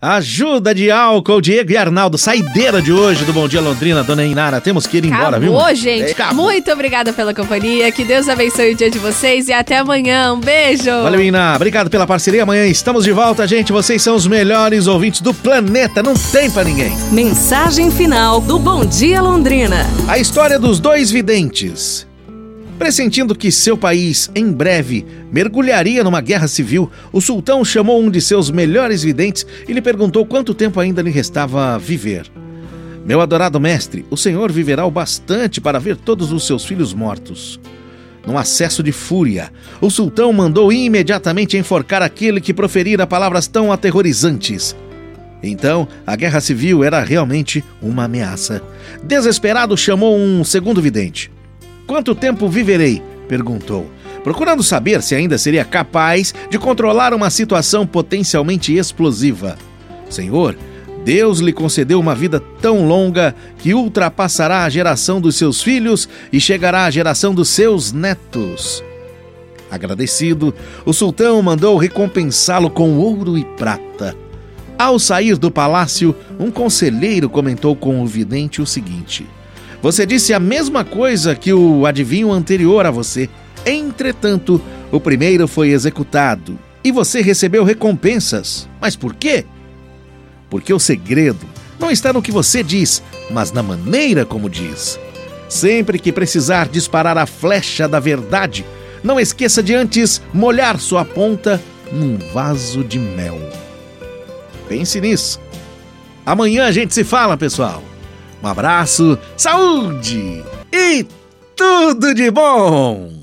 Ajuda de álcool, Diego e Arnaldo. Saideira de hoje do Bom Dia Londrina, dona Inara. Temos que ir embora, Acabou, viu? gente. Acabou. Muito obrigada pela companhia. Que Deus abençoe o dia de vocês e até amanhã. Um beijo. Valeu, Iná. Obrigado pela parceria. Amanhã estamos de volta, gente. Vocês são os melhores ouvintes do planeta. Não tem pra ninguém. Mensagem final do Bom Dia Londrina. A história dos dois videntes. Pressentindo que seu país, em breve, mergulharia numa guerra civil, o sultão chamou um de seus melhores videntes e lhe perguntou quanto tempo ainda lhe restava viver. Meu adorado mestre, o senhor viverá o bastante para ver todos os seus filhos mortos. Num acesso de fúria, o sultão mandou imediatamente enforcar aquele que proferira palavras tão aterrorizantes. Então, a guerra civil era realmente uma ameaça. Desesperado, chamou um segundo vidente. Quanto tempo viverei? perguntou, procurando saber se ainda seria capaz de controlar uma situação potencialmente explosiva. Senhor, Deus lhe concedeu uma vida tão longa que ultrapassará a geração dos seus filhos e chegará à geração dos seus netos. Agradecido, o sultão mandou recompensá-lo com ouro e prata. Ao sair do palácio, um conselheiro comentou com o vidente o seguinte: Você disse a mesma coisa que o adivinho anterior a você. Entretanto, o primeiro foi executado e você recebeu recompensas. Mas por quê? Porque o segredo não está no que você diz, mas na maneira como diz. Sempre que precisar disparar a flecha da verdade, não esqueça de antes molhar sua ponta num vaso de mel. Pense nisso. Amanhã a gente se fala, pessoal. Um abraço, saúde e tudo de bom!